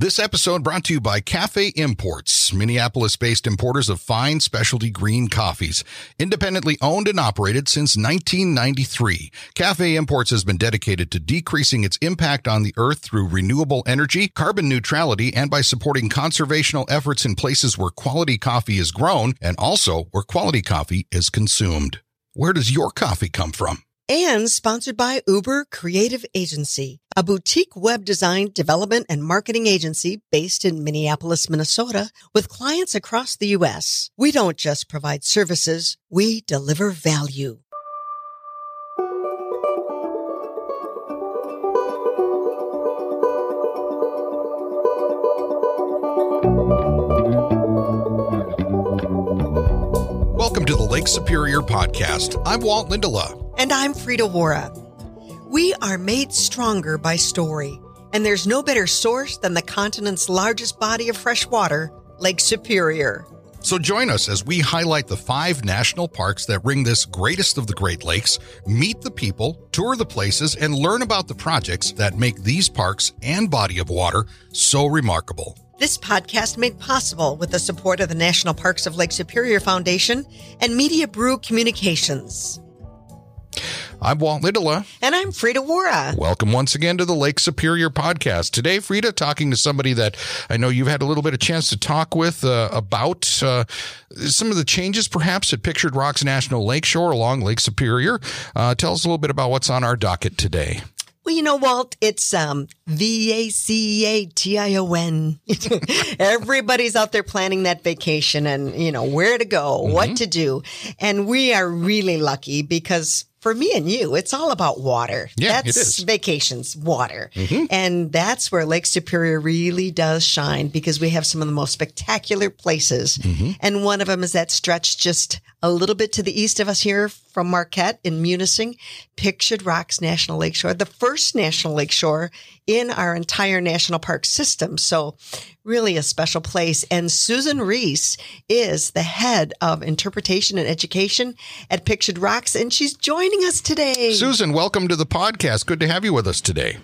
This episode brought to you by Cafe Imports, Minneapolis based importers of fine specialty green coffees. Independently owned and operated since 1993, Cafe Imports has been dedicated to decreasing its impact on the earth through renewable energy, carbon neutrality, and by supporting conservational efforts in places where quality coffee is grown and also where quality coffee is consumed. Where does your coffee come from? And sponsored by Uber Creative Agency, a boutique web design, development, and marketing agency based in Minneapolis, Minnesota, with clients across the U.S. We don't just provide services, we deliver value. Lake Superior Podcast. I'm Walt Lindala. And I'm Frida Waara. We are made stronger by story, and there's no better source than the continent's largest body of fresh water, Lake Superior. So join us as we highlight the five national parks that ring this greatest of the Great Lakes, meet the people, tour the places, and learn about the projects that make these parks and body of water so remarkable. This podcast made possible with the support of the National Parks of Lake Superior Foundation and Media Brew Communications. I'm Walt Lindala. And I'm Frida Waara. Welcome once again to the Lake Superior podcast. Today, Frida, talking to somebody that I know you've had a little bit of chance to talk with uh, about uh, some of the changes perhaps at Pictured Rocks National Lakeshore along Lake Superior. Uh, tell us a little bit about what's on our docket today. Well, you know, Walt, it's um, V A C A T I O N. Everybody's out there planning that vacation and, you know, where to go, mm-hmm. what to do. And we are really lucky because for me and you, it's all about water. Yeah, that's it is. vacations, water. Mm-hmm. And that's where Lake Superior really does shine because we have some of the most spectacular places. Mm-hmm. And one of them is that stretch just a little bit to the east of us here from Marquette in Munising, Pictured Rocks National Lakeshore, the first national lakeshore in our entire national park system. So really a special place. And Susan Reese is the head of interpretation and education at Pictured Rocks, and she's joining us today. Susan, welcome to the podcast. Good to have you with us today.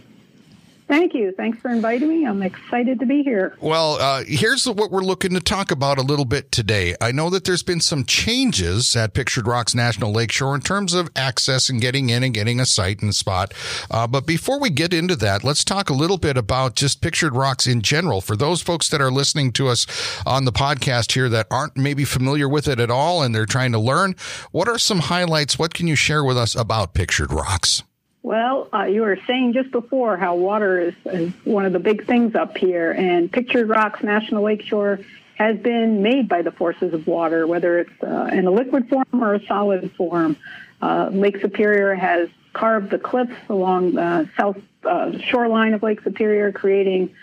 Thank you. Thanks for inviting me. I'm excited to be here. Well, uh, here's what we're looking to talk about a little bit today. I know that there's been some changes at Pictured Rocks National Lakeshore in terms of access and getting in and getting a site and spot. Uh, but before we get into that, let's talk a little bit about just Pictured Rocks in general. For those folks that are listening to us on the podcast here that aren't maybe familiar with it at all and they're trying to learn, what are some highlights? What can you share with us about Pictured Rocks? Well, uh, you were saying just before how water is, is, one of the big things up here, and Pictured Rocks National Lakeshore has been made by the forces of water, whether it's uh, in a liquid form or a solid form. Uh, Lake Superior has carved the cliffs along the south uh, shoreline of Lake Superior, creating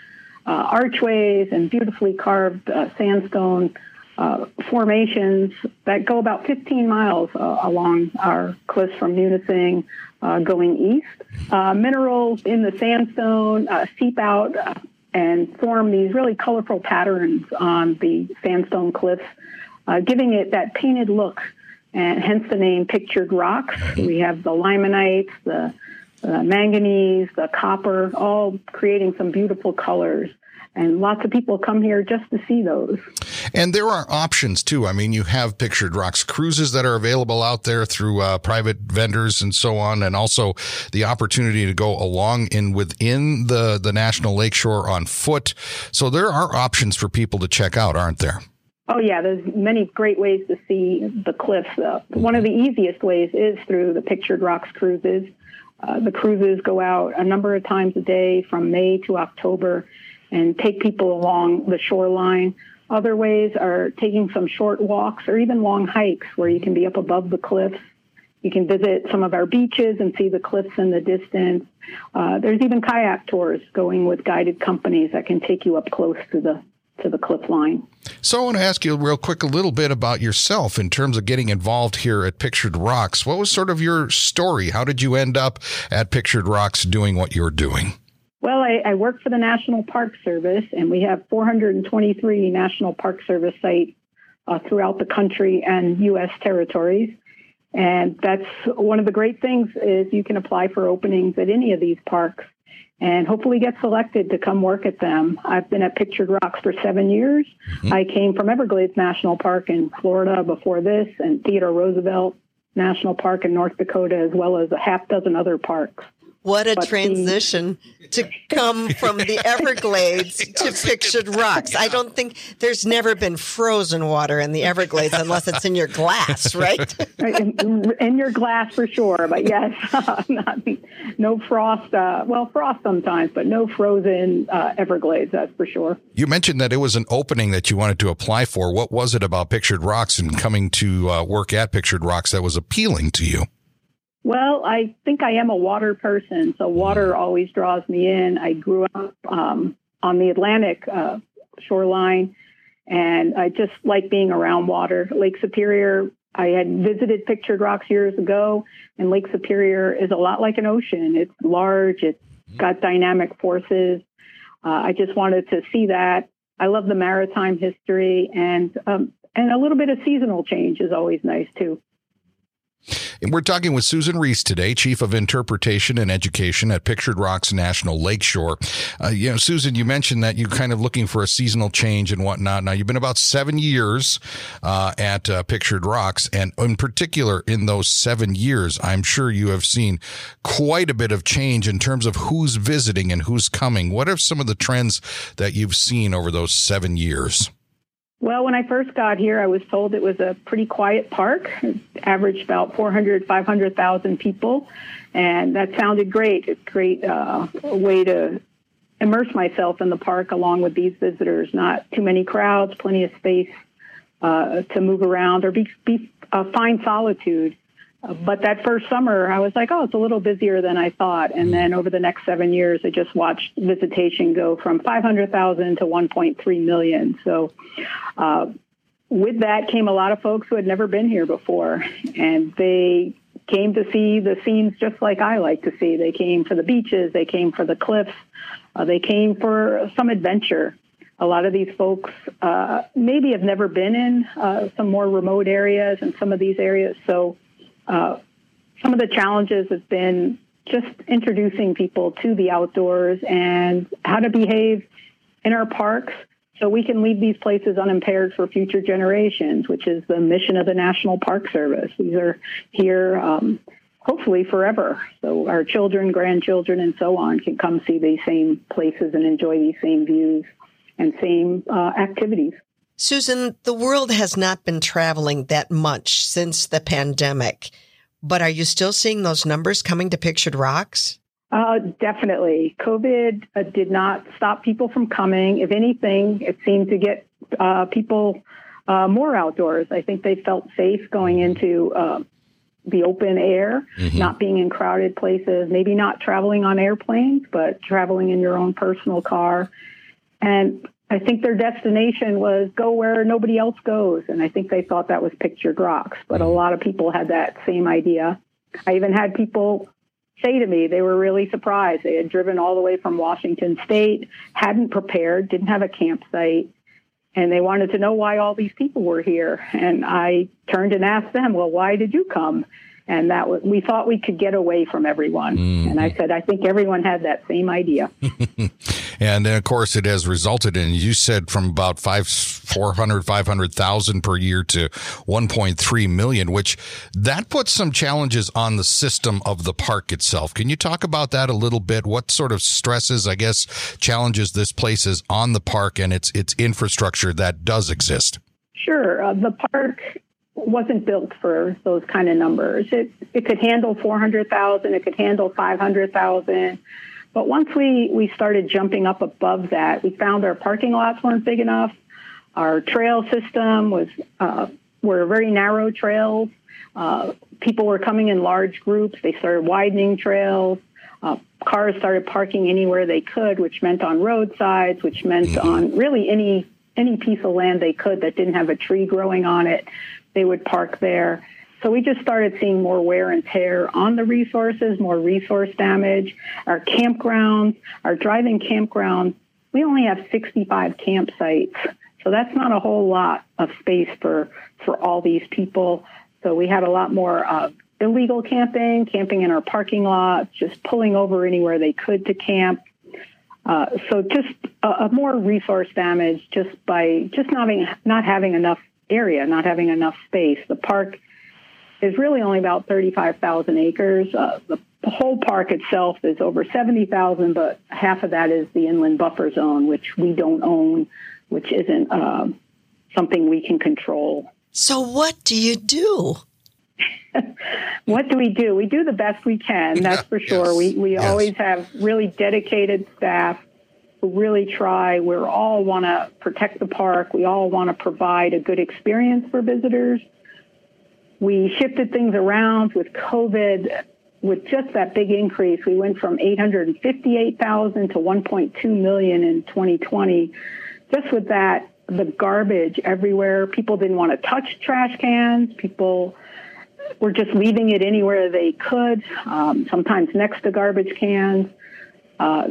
uh, archways and beautifully carved uh, sandstone formations that go about 15 miles along our cliffs from Munising uh, going east. Uh, minerals in the sandstone uh, seep out uh, and form these really colorful patterns on the sandstone cliffs, giving it that painted look, and hence the name Pictured Rocks. We have the limonites, the manganese, the copper, all creating some beautiful colors and lots of people come here just to see those. And there are options too. I mean, you have Pictured Rocks cruises that are available out there through uh, private vendors and so on, and also the opportunity to go along in within the the National Lakeshore on foot. So there are options for people to check out, aren't there? Oh yeah, there's many great ways to see the cliffs. Uh, one of the easiest ways is through the Pictured Rocks cruises. Uh, the cruises go out a number of times a day from May to October and take people along the shoreline. Other ways are taking some short walks or even long hikes where you can be up above the cliffs. You can visit some of our beaches and see the cliffs in the distance. Uh, there's even kayak tours going with guided companies that can take you up close to the to the cliff line. So I want to ask you real quick a little bit about yourself in terms of getting involved here at Pictured Rocks. What was sort of your story? How did you end up at Pictured Rocks doing what you're doing? Well, I, I, work for the National Park Service, and we have 423 National Park Service sites uh, throughout the country and U.S. territories. And that's one of the great things is you can apply for openings at any of these parks. and hopefully get selected to come work at them. I've been at Pictured Rocks for seven years. Mm-hmm. I came from Everglades National Park in Florida before this, and Theodore Roosevelt National Park in North Dakota, as well as a half dozen other parks. What a but transition the, to come from the Everglades to pictured rocks. I don't think there's never been frozen water in the Everglades unless it's in your glass, right? in, in your glass for sure, but yes, not, no frost. Uh, well, frost sometimes, but no frozen uh, Everglades, that's for sure. You mentioned that it was an opening that you wanted to apply for. What was it about Pictured Rocks and coming to uh, work at Pictured Rocks that was appealing to you? Well, I think I am a water person, so water always draws me in. I grew up um, on the Atlantic uh, shoreline, and I just like being around water. Lake Superior, I had visited Pictured Rocks years ago, and Lake Superior is a lot like an ocean. It's large, it's got dynamic forces. Uh, I just wanted to see that. I love the maritime history, and um, and a little bit of seasonal change is always nice too. And we're talking with Susan Reese today, Chief of Interpretation and Education at Pictured Rocks National Lakeshore. Uh, you know, Susan, you mentioned that you're kind of looking for a seasonal change and whatnot. Now, you've been about seven years uh, at uh, Pictured Rocks, and in particular, in those seven years, I'm sure you have seen quite a bit of change in terms of who's visiting and who's coming. What are some of the trends that you've seen over those seven years? Well, when I first got here, I was told it was a pretty quiet park. It averaged about 400, 500,000 people. And that sounded great, a great uh, way to immerse myself in the park along with these visitors. Not too many crowds, plenty of space uh, to move around or be, be uh, find solitude but that first summer, I was like, oh, it's a little busier than I thought. And then over the next seven years, I just watched visitation go from 500,000 to 1.3 million. So, uh, with that came a lot of folks who had never been here before, and they came to see the scenes just like I like to see. They came for the beaches, they came for the cliffs, uh, they came for some adventure. A lot of these folks uh, maybe have never been in uh, some more remote areas and some of these areas. So uh, some of the challenges have been just introducing people to the outdoors and how to behave in our parks so we can leave these places unimpaired for future generations, which is the mission of the National Park Service. These are here um, hopefully forever. So our children, grandchildren, and so on can come see these same places and enjoy these same views and same uh, activities. Susan, the world has not been traveling that much since the pandemic, but are you still seeing those numbers coming to Pictured Rocks? Uh, definitely. COVID uh, did not stop people from coming. If anything, it seemed to get uh, people uh, more outdoors. I think they felt safe going into uh, the open air, mm-hmm. not being in crowded places, maybe not traveling on airplanes, but traveling in your own personal car. And I think their destination was go where nobody else goes. And I think they thought that was pictured rocks. But a mm-hmm. lot of people had that same idea. I even had people say to me they were really surprised. They had driven all the way from Washington State, hadn't prepared, didn't have a campsite, and they wanted to know why all these people were here. And I turned and asked them, Well, why did you come? and that was we thought we could get away from everyone mm. and i said i think everyone had that same idea and then of course it has resulted in you said from about 5 400 500,000 per year to 1.3 million which that puts some challenges on the system of the park itself can you talk about that a little bit what sort of stresses i guess challenges this places on the park and its its infrastructure that does exist Sure. Uh, the park wasn't built for those kind of numbers. It it could handle 400,000, it could handle 500,000. But once we we started jumping up above that, we found our parking lots weren't big enough. Our trail system was uh, were very narrow trails. Uh, people were coming in large groups. They started widening trails. Uh, cars started parking anywhere they could, which meant on roadsides, which meant mm-hmm. on really any any piece of land they could that didn't have a tree growing on it they would park there. So we just started seeing more wear and tear on the resources, more resource damage. Our campgrounds, our driving campgrounds, we only have 65 campsites. So that's not a whole lot of space for, for all these people. So we had a lot more uh, illegal camping, camping in our parking lots, just pulling over anywhere they could to camp. Uh, so just a, a, more resource damage just by just not having not having enough area, not having enough space. The park is really only about 35,000 acres. Uh, the, the, whole park itself is over 70,000, but half of that is the inland buffer zone, which we don't own, which isn't uh, something we can control. So, what do you do? what do we do? We do the best we can, that's for sure. Yes. We, we yes. always have really dedicated staff who really try. We all want to protect the park. We all want to provide a good experience for visitors. We shifted things around with COVID. With just that big increase, we went from 858,000 to 1.2 million in 2020. Just with that, the garbage everywhere. People didn't want to touch trash cans. People were just leaving it anywhere they could, um, sometimes next to garbage cans. Uh,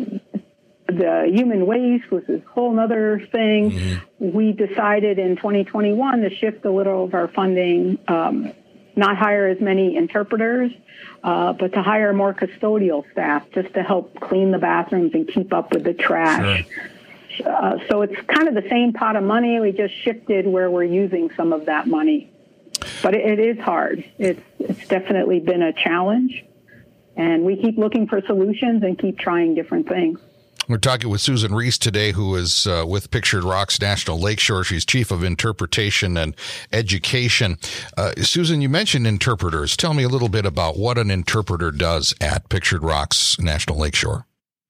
the human waste was this whole other thing. Mm-hmm. We decided in 2021 to shift a little of our funding, um, not hire as many interpreters, uh, but to hire more custodial staff just to help clean the bathrooms and keep up with the trash. Sure. Uh, so it's kind of the same pot of money. We just shifted where we're using some of that money but it, it is hard. It's it's definitely been a challenge, and we keep looking for solutions and keep trying different things. We're talking with Susan Reese today, who is uh, with Pictured Rocks National Lakeshore. She's Chief of Interpretation and Education. Uh, Susan, you mentioned interpreters. Tell me a little bit about what an interpreter does at Pictured Rocks National Lakeshore.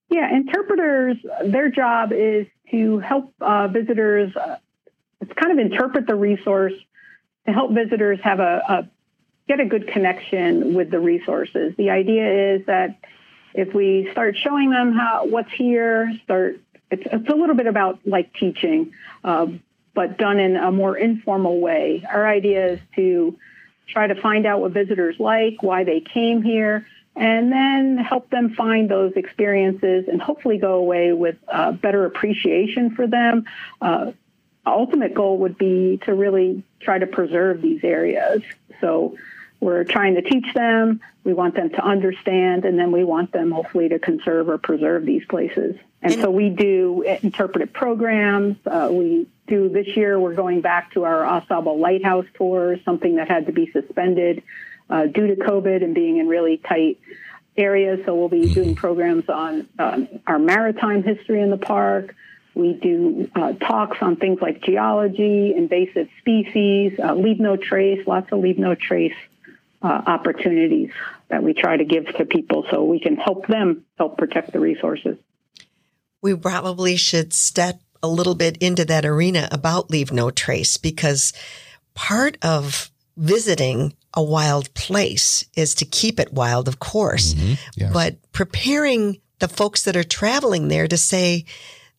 Yeah, interpreters, their job is to help uh, visitors. Uh, it's kind of interpret the resource to help visitors have a, a get a good connection with the resources. The idea is that if we start showing them how what's here, start it's, it's a little bit about like teaching, uh, but done in a more informal way. Our idea is to try to find out what visitors like, why they came here, and then help them find those experiences and hopefully go away with uh, better appreciation for them, uh, ultimate goal would be to really try to preserve these areas. So we're trying to teach them, we want them to understand, and then we want them hopefully to conserve or preserve these places. And, and so we do interpretive programs. Uh, we do this year, we're going back to our AuSable Lighthouse tour, something that had to be suspended uh, due to COVID and being in really tight areas. So we'll be doing programs on um, our maritime history in the park. We do uh, talks on things like geology, invasive species, uh, leave no trace, lots of leave no trace uh, opportunities that we try to give to people so we can help them help protect the resources. We probably should step a little bit into that arena about leave no trace because part of visiting a wild place is to keep it wild, of course, mm-hmm. yes. but preparing the folks that are traveling there to say,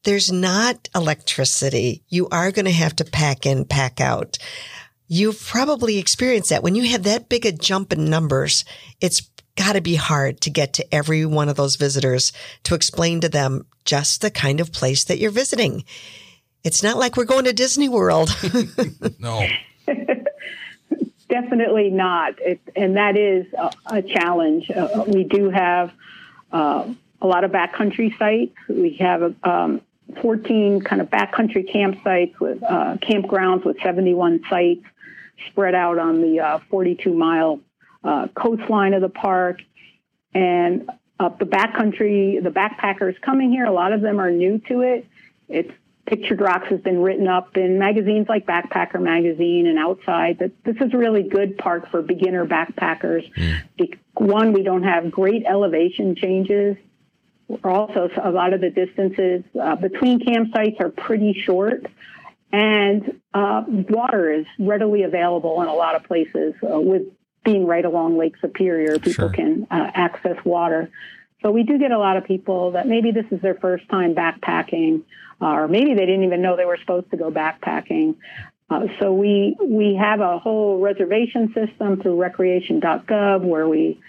there's not electricity. You are going to have to pack in, pack out. You've probably experienced that when you have that big a jump in numbers. It's got to be hard to get to every one of those visitors to explain to them just the kind of place that you're visiting. It's not like we're going to Disney World. no. Definitely not. It, and that is a, a challenge. Uh, we do have uh, a lot of backcountry sites. We have um, 14 kind of backcountry campsites with uh, campgrounds with 71 sites spread out on the uh, 42 mile uh, coastline of the park. And up the backcountry, the backpackers coming here, a lot of them are new to it. It's Pictured Rocks has been written up in magazines like Backpacker Magazine and outside that this is a really good park for beginner backpackers. Mm. One, we don't have great elevation changes also a lot of the distances uh, between campsites are pretty short and uh, water is readily available in a lot of places uh, with being right along lake superior people sure. can uh, access water so we do get a lot of people that maybe this is their first time backpacking or maybe they didn't even know they were supposed to go backpacking uh, so we we have a whole reservation system through recreation.gov where we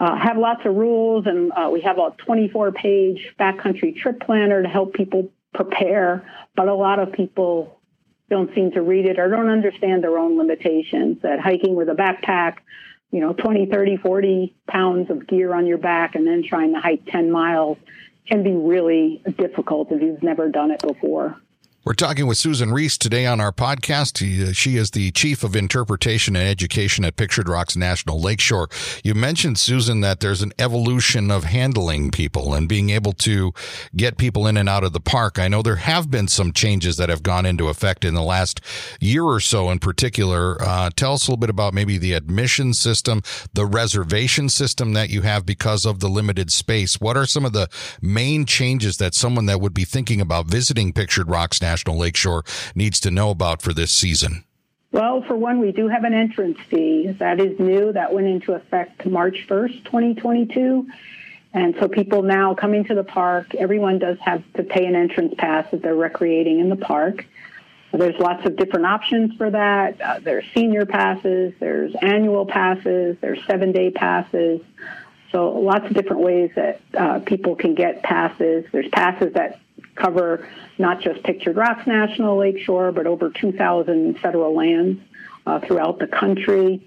uh, have lots of rules, and uh, we have a 24 page backcountry trip planner to help people prepare. But a lot of people don't seem to read it or don't understand their own limitations. That hiking with a backpack, you know, 20, 30, 40 pounds of gear on your back, and then trying to hike 10 miles can be really difficult if you've never done it before. We're talking with Susan Reese today on our podcast. She is the Chief of Interpretation and Education at Pictured Rocks National Lakeshore. You mentioned, Susan, that there's an evolution of handling people and being able to get people in and out of the park. I know there have been some changes that have gone into effect in the last year or so in particular. Uh, tell us a little bit about maybe the admission system, the reservation system that you have because of the limited space. What are some of the main changes that someone that would be thinking about visiting Pictured Rocks National National Lakeshore needs to know about for this season? Well, for one, we do have an entrance fee. That is new. That went into effect March 1st, 2022. And so people now coming to the park, everyone does have to pay an entrance pass if they're recreating in the park. There's lots of different options for that. Uh, there's senior passes, there's annual passes, there's seven day passes. So lots of different ways that uh, people can get passes. There's passes that cover not just Pictured Rocks National Lakeshore, but over 2,000 federal lands uh, throughout the country.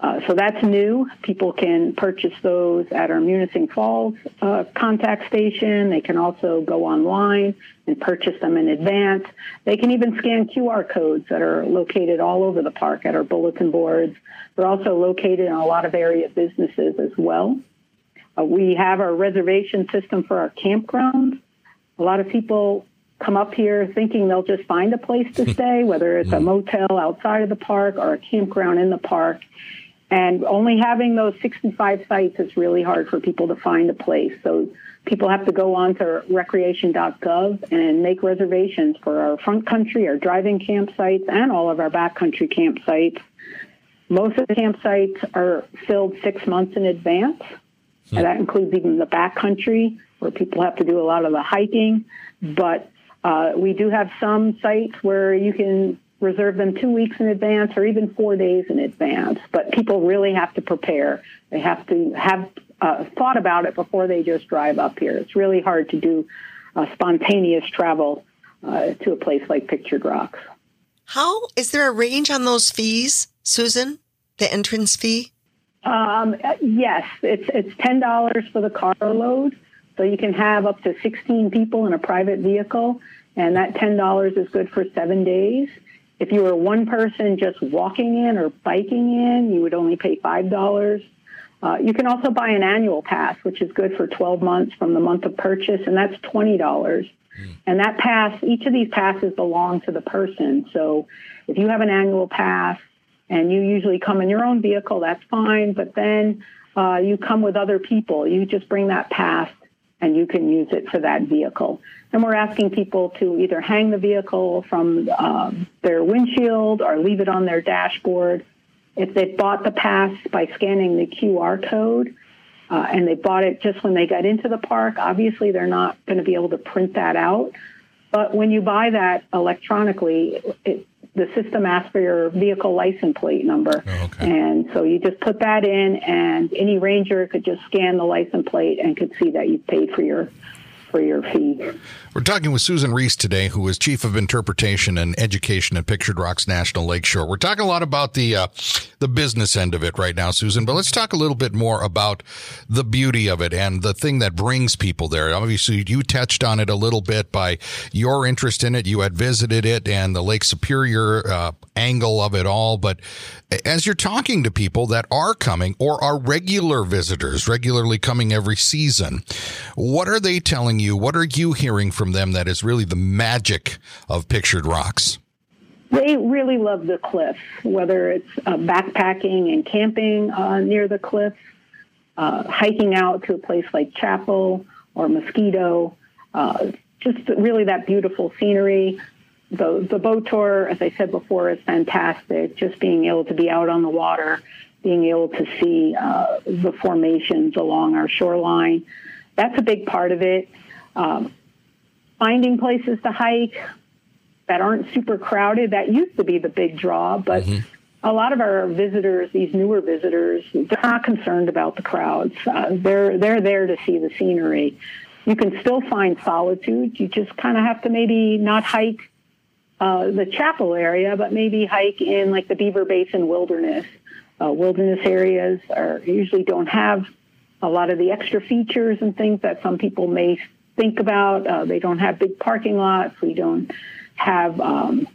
Uh, so that's new. People can purchase those at our Munising Falls uh, contact station. They can also go online and purchase them in advance. They can even scan QR codes that are located all over the park at our bulletin boards. They're also located in a lot of area businesses as well. Uh, we have our reservation system for our campgrounds. A lot of people come up here thinking they'll just find a place to stay, whether it's a mm-hmm. motel outside of the park or a campground in the park. And only having those 65 sites is really hard for people to find a place. So people have to go on to recreation.gov and make reservations for our front country, our driving campsites, and all of our backcountry campsites. Most of the campsites are filled six months in advance, and hmm. that includes even the backcountry where people have to do a lot of the hiking. But uh, we do have some sites where you can reserve them two weeks in advance or even four days in advance. But people really have to prepare. They have to have uh, thought about it before they just drive up here. It's really hard to do uh, spontaneous travel uh, to a place like Pictured Rocks. How is there a range on those fees, Susan? The entrance fee? Um, yes, it's it's ten dollars for the car load. So you can have up to 16 people in a private vehicle, and that $10 is good for seven days. If you were one person just walking in or biking in, you would only pay $5. Uh, you can also buy an annual pass, which is good for 12 months from the month of purchase, and that's $20. Mm. And that pass, each of these passes belong to the person. So if you have an annual pass and you usually come in your own vehicle, that's fine. But then uh, you come with other people, you just bring that pass and you can use it for that vehicle. And we're asking people to either hang the vehicle from um, their windshield or leave it on their dashboard. If they bought the pass by scanning the QR code, uh, and they bought it just when they got into the park, obviously they're not going to be able to print that out. But when you buy that electronically, it, the system asks for your vehicle license plate number. Oh, okay. And so you just put that in, and any ranger could just scan the license plate and could see that you paid for your for your fee. We're talking with Susan Reese today, who is Chief of Interpretation and Education at Pictured Rocks National Lakeshore. We're talking a lot about the uh, the business end of it right now, Susan, but let's talk a little bit more about the beauty of it and the thing that brings people there. Obviously, you touched on it a little bit by your interest in it. You had visited it and the Lake Superior uh, angle of it all, but as you're talking to people that are coming or are regular visitors, regularly coming every season, what are they telling you? What are you hearing from them that is really the magic of Pictured Rocks? They really love the cliffs, whether it's uh, backpacking and camping uh, near the cliffs, uh, hiking out to a place like Chapel or Mosquito, uh, just really that beautiful scenery. The, the boat tour, as I said before, is fantastic. Just being able to be out on the water, being able to see uh, the formations along our shoreline. That's a big part of it. Um, finding places to hike that aren't super crowded, that used to be the big draw, but mm-hmm. a lot of our visitors, these newer visitors, they're not concerned about the crowds. Uh, they're, they're there to see the scenery. You can still find solitude. You just kind of have to maybe not hike uh, the chapel area, but maybe hike in like the Beaver Basin wilderness. Uh, wilderness areas are usually don't have a lot of the extra features and things that some people may think about. Uh, they don't have big parking lots. We don't have. Um,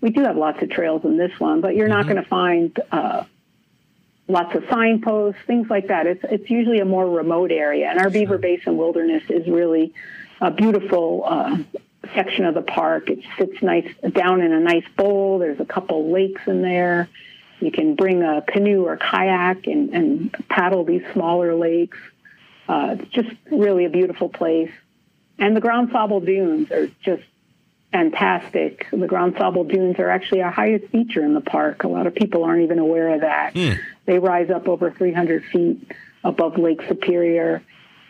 we do have lots of trails in this one, but you're mm-hmm. not going to find uh, lots of signposts, things like that. It's it's usually a more remote area, and our Beaver Basin Wilderness is really a beautiful uh, section of the park. It sits nice down in a nice bowl. There's a couple lakes in there. You can bring a canoe or kayak and, and paddle these smaller lakes. Uh, it's just really a beautiful place. And the Ground Dunes are just fantastic. The Ground Dunes are actually our highest feature in the park. A lot of people aren't even aware of that. Mm. They rise up over 300 feet above Lake Superior.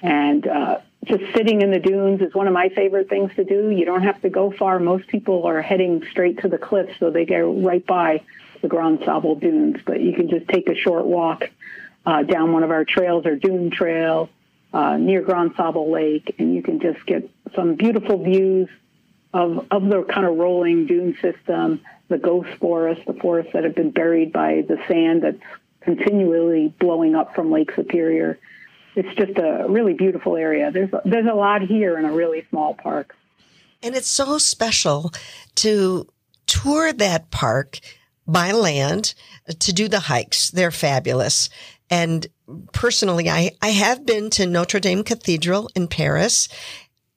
And uh, just sitting in the dunes is one of my favorite things to do. You don't have to go far. Most people are heading straight to the cliffs, so they go right by the Grand Sable dunes. But you can just take a short walk uh, down one of our trails or dune trail uh, near Grand Sable Lake, and you can just get some beautiful views of, of the kind of rolling dune system, the ghost forests, the forests that have been buried by the sand that's continually blowing up from Lake Superior. It's just a really beautiful area. There's there's a lot here in a really small park. And it's so special to tour that park by land to do the hikes. They're fabulous. And personally, I, I have been to Notre Dame Cathedral in Paris,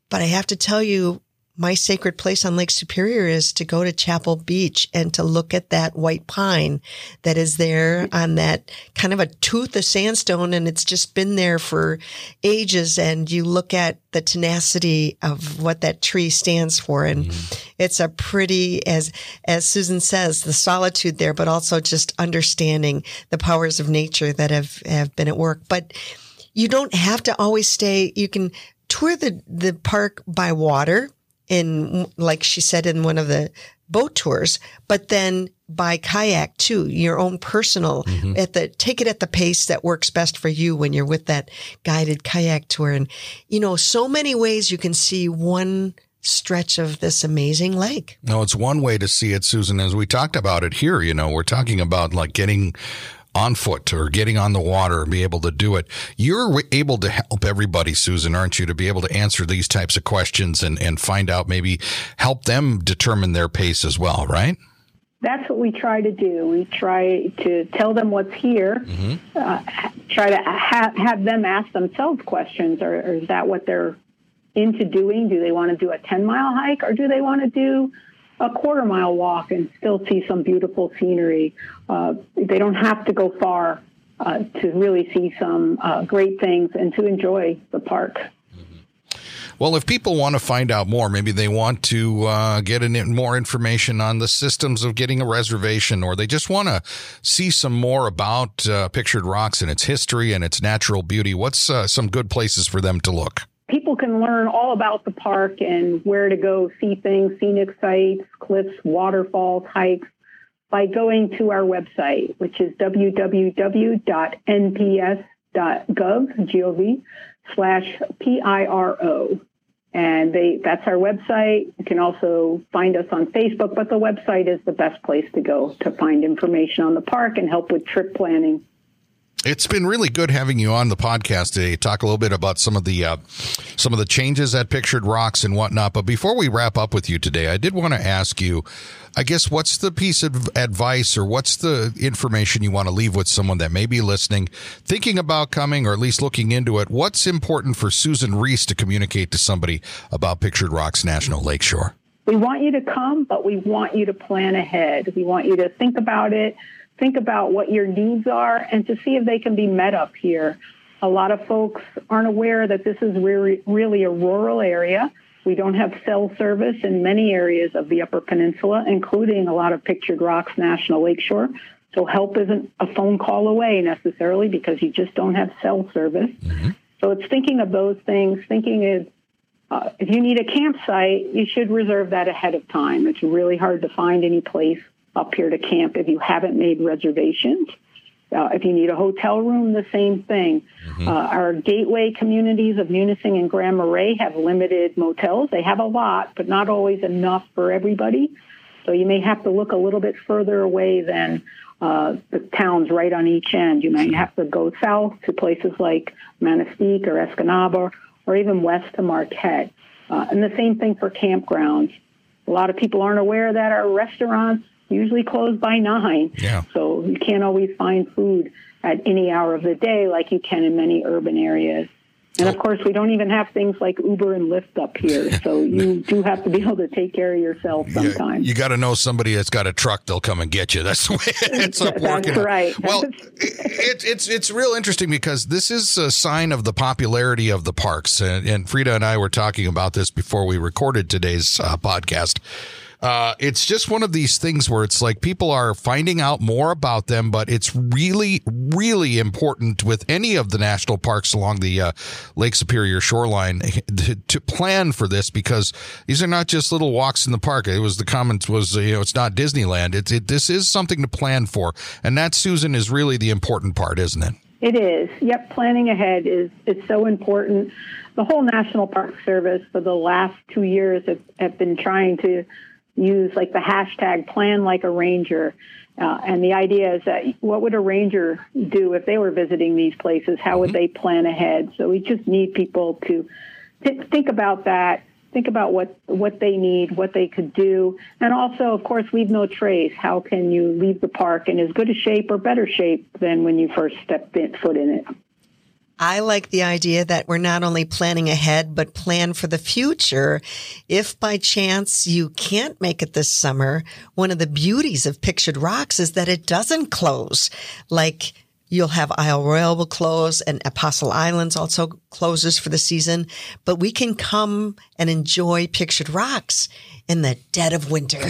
but I have to tell you, my sacred place on Lake Superior is to go to Chapel Beach and to look at that white pine that is there on that kind of a tooth of sandstone. And it's just been there for ages. And you look at the tenacity of what that tree stands for. And mm-hmm. It's a pretty, as, as Susan says, the solitude there, but also just understanding the powers of nature that have, have been at work. But you don't have to always stay. You can tour the, the park by water in, like she said in one of the boat tours, but then by kayak too, your own personal mm-hmm. at the, take it at the pace that works best for you when you're with that guided kayak tour. And, you know, so many ways you can see one stretch of this amazing lake. No, it's one way to see it, Susan. As we talked about it here, you know, we're talking about like getting on foot or getting on the water and be able to do it. You're able to help everybody, Susan, aren't you, to be able to answer these types of questions and, and find out maybe help them determine their pace as well, right? That's what we try to do. We try to tell them what's here, mm-hmm. uh, try to ha- have them ask themselves questions. Or, or is that what they're into doing? Do they want to do a 10 mile hike or do they want to do a quarter mile walk and still see some beautiful scenery. Uh, they don't have to go far uh, to really see some uh, great things and to enjoy the park. Well, if people want to find out more, maybe they want to uh, get in more information on the systems of getting a reservation, or they just want to see some more about uh, Pictured Rocks and its history and its natural beauty. What's uh, some good places for them to look? People can learn all about the park and where to go see things, scenic sites, cliffs, waterfalls, hikes by going to our website, which is www.nps.gov, G-O-V, slash P-I-R-O. And they, that's our website. You can also find us on Facebook, but the website is the best place to go to find information on the park and help with trip planning. It's been really good having you on the podcast today. Talk a little bit about some of the uh, some of the changes at Pictured Rocks and whatnot. But before we wrap up with you today, I did want to ask you, I guess, what's the piece of advice or what's the information you want to leave with someone that may be listening, thinking about coming or at least looking into it? What's important for Susan Reese to communicate to somebody about Pictured Rocks National Lakeshore? We want you to come, but we want you to plan ahead. We want you to think about it think about what your needs are and to see if they can be met up here. A lot of folks aren't aware that this is really, really a rural area. We don't have cell service in many areas of the Upper Peninsula, including a lot of Pictured Rocks National Lakeshore. So help isn't a phone call away necessarily because you just don't have cell service. Mm-hmm. So it's thinking of those things. Thinking is uh, if you need a campsite, you should reserve that ahead of time. It's really hard to find any place up here to camp if you haven't made reservations. Uh, if you need a hotel room, the same thing. Mm-hmm. Uh, our gateway communities of Munising and Grand Marais have limited motels. They have a lot, but not always enough for everybody. So you may have to look a little bit further away than uh, the towns right on each end. You may have to go south to places like Manistique or Escanaba or even west to Marquette. Uh, and the same thing for campgrounds. A lot of people aren't aware that our restaurants usually close by nine. Yeah. So you can't always find food at any hour of the day like you can in many urban areas. And of course, we don't even have things like Uber and Lyft up here. So you do have to be able to take care of yourself sometimes. You, you got to know somebody that's got a truck; they'll come and get you. That's the way it ends up working. out. right. Well, it, it's it's real interesting because this is a sign of the popularity of the parks, and, and Frida and I were talking about this before we recorded today's uh, podcast. Uh, it's just one of these things where it's like people are finding out more about them, but it's really, really important with any of the national parks along the uh, Lake Superior shoreline to, to plan for this because these are not just little walks in the park. It was the comment was you know it's not Disneyland. It's it, this is something to plan for, and that Susan is really the important part, isn't it? It is. Yep, planning ahead is is so important. The whole National Park Service for the last two years have, have been trying to use like the hashtag plan like a ranger. Uh, and the idea is that what would a ranger do if they were visiting these places? How would they plan ahead? So we just need people to th- think about that, think about what, what they need, what they could do. And also, of course, leave no trace. How can you leave the park in as good a shape or better shape than when you first stepped in, foot in it? I like the idea that we're not only planning ahead, but plan for the future. If by chance you can't make it this summer, one of the beauties of Pictured Rocks is that it doesn't close. Like you'll have Isle Royale will close and Apostle Islands also closes for the season, but we can come and enjoy Pictured Rocks in the dead of winter.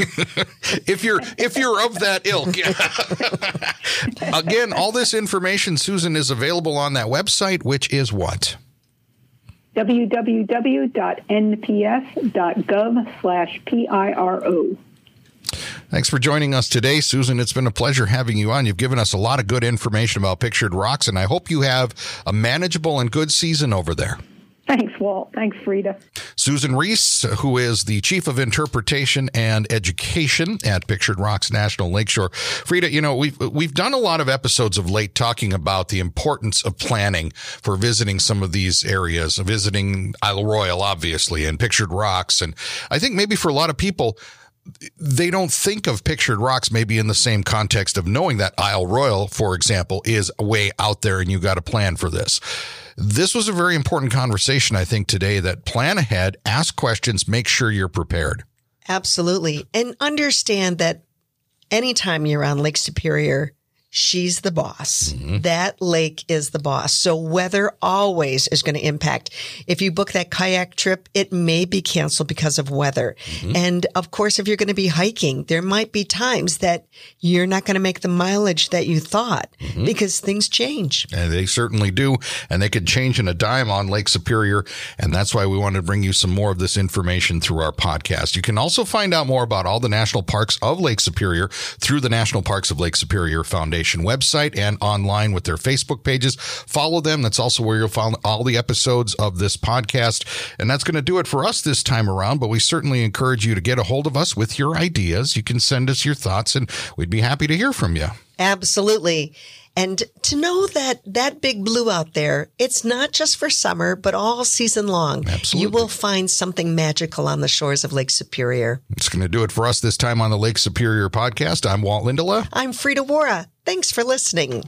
if you're if you're of that ilk. Again, all this information, Susan, is available on that website, which is what? www.nps.gov slash PIRO. Thanks for joining us today, Susan. It's been a pleasure having you on. You've given us a lot of good information about Pictured Rocks, and I hope you have a manageable and good season over there. Thanks, Walt. Thanks, Frida. Susan Reese, who is the Chief of Interpretation and Education at Pictured Rocks National Lakeshore. Frida, you know, we've, we've done a lot of episodes of late talking about the importance of planning for visiting some of these areas, visiting Isle Royale, obviously, and Pictured Rocks. And I think maybe for a lot of people, they don't think of pictured rocks maybe in the same context of knowing that Isle Royale, for example, is way out there and you got to plan for this. This was a very important conversation, I think, today that plan ahead, ask questions, make sure you're prepared. Absolutely. And understand that anytime you're on Lake Superior, she's the boss. Mm-hmm. That lake is the boss. So weather always is going to impact. If you book that kayak trip, it may be canceled because of weather. Mm-hmm. And of course, if you're going to be hiking, there might be times that you're not going to make the mileage that you thought Mm-hmm. because things change. And they certainly do. And they could change in a dime on Lake Superior. And that's why we want to bring you some more of this information through our podcast. You can also find out more about all the national parks of Lake Superior through the National Parks of Lake Superior Foundation website and online with their Facebook pages. Follow them. That's also where you'll find all the episodes of this podcast. And that's going to do it for us this time around. But we certainly encourage you to get a hold of us with your ideas. You can send us your thoughts and we'd be happy to hear from you. Absolutely. And to know that that big blue out there, it's not just for summer, but all season long. Absolutely. You will find something magical on the shores of Lake Superior. It's going to do it for us this time on the Lake Superior podcast. I'm Walt Lindala. I'm Frida Waara. Thanks for listening.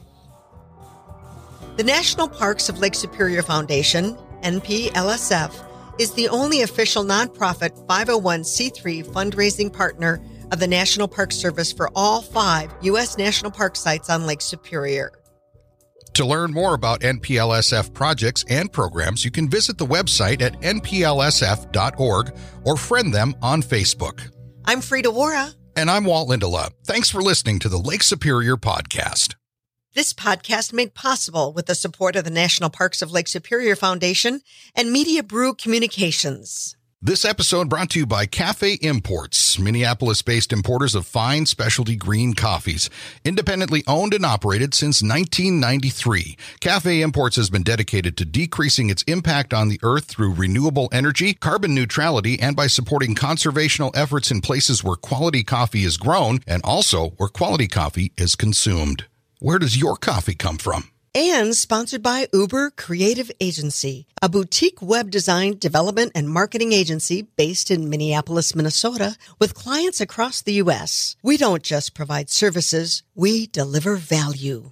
The National Parks of Lake Superior Foundation, NPLSF, is the only official nonprofit 501c3 fundraising partner of the National Park Service for all five U.S. national park sites on Lake Superior. To learn more about NPLSF projects and programs, you can visit the website at nplsf.org or friend them on Facebook. I'm Frida Waara. And I'm Walt Lindala. Thanks for listening to the Lake Superior podcast. This podcast made possible with the support of the National Parks of Lake Superior Foundation and Media Brew Communications. This episode brought to you by Cafe Imports, Minneapolis based importers of fine specialty green coffees. Independently owned and operated since 1993, Cafe Imports has been dedicated to decreasing its impact on the earth through renewable energy, carbon neutrality, and by supporting conservational efforts in places where quality coffee is grown and also where quality coffee is consumed. Where does your coffee come from? And sponsored by Uber Creative Agency, a boutique web design, development, and marketing agency based in Minneapolis, Minnesota, with clients across the U.S. We don't just provide services, we deliver value.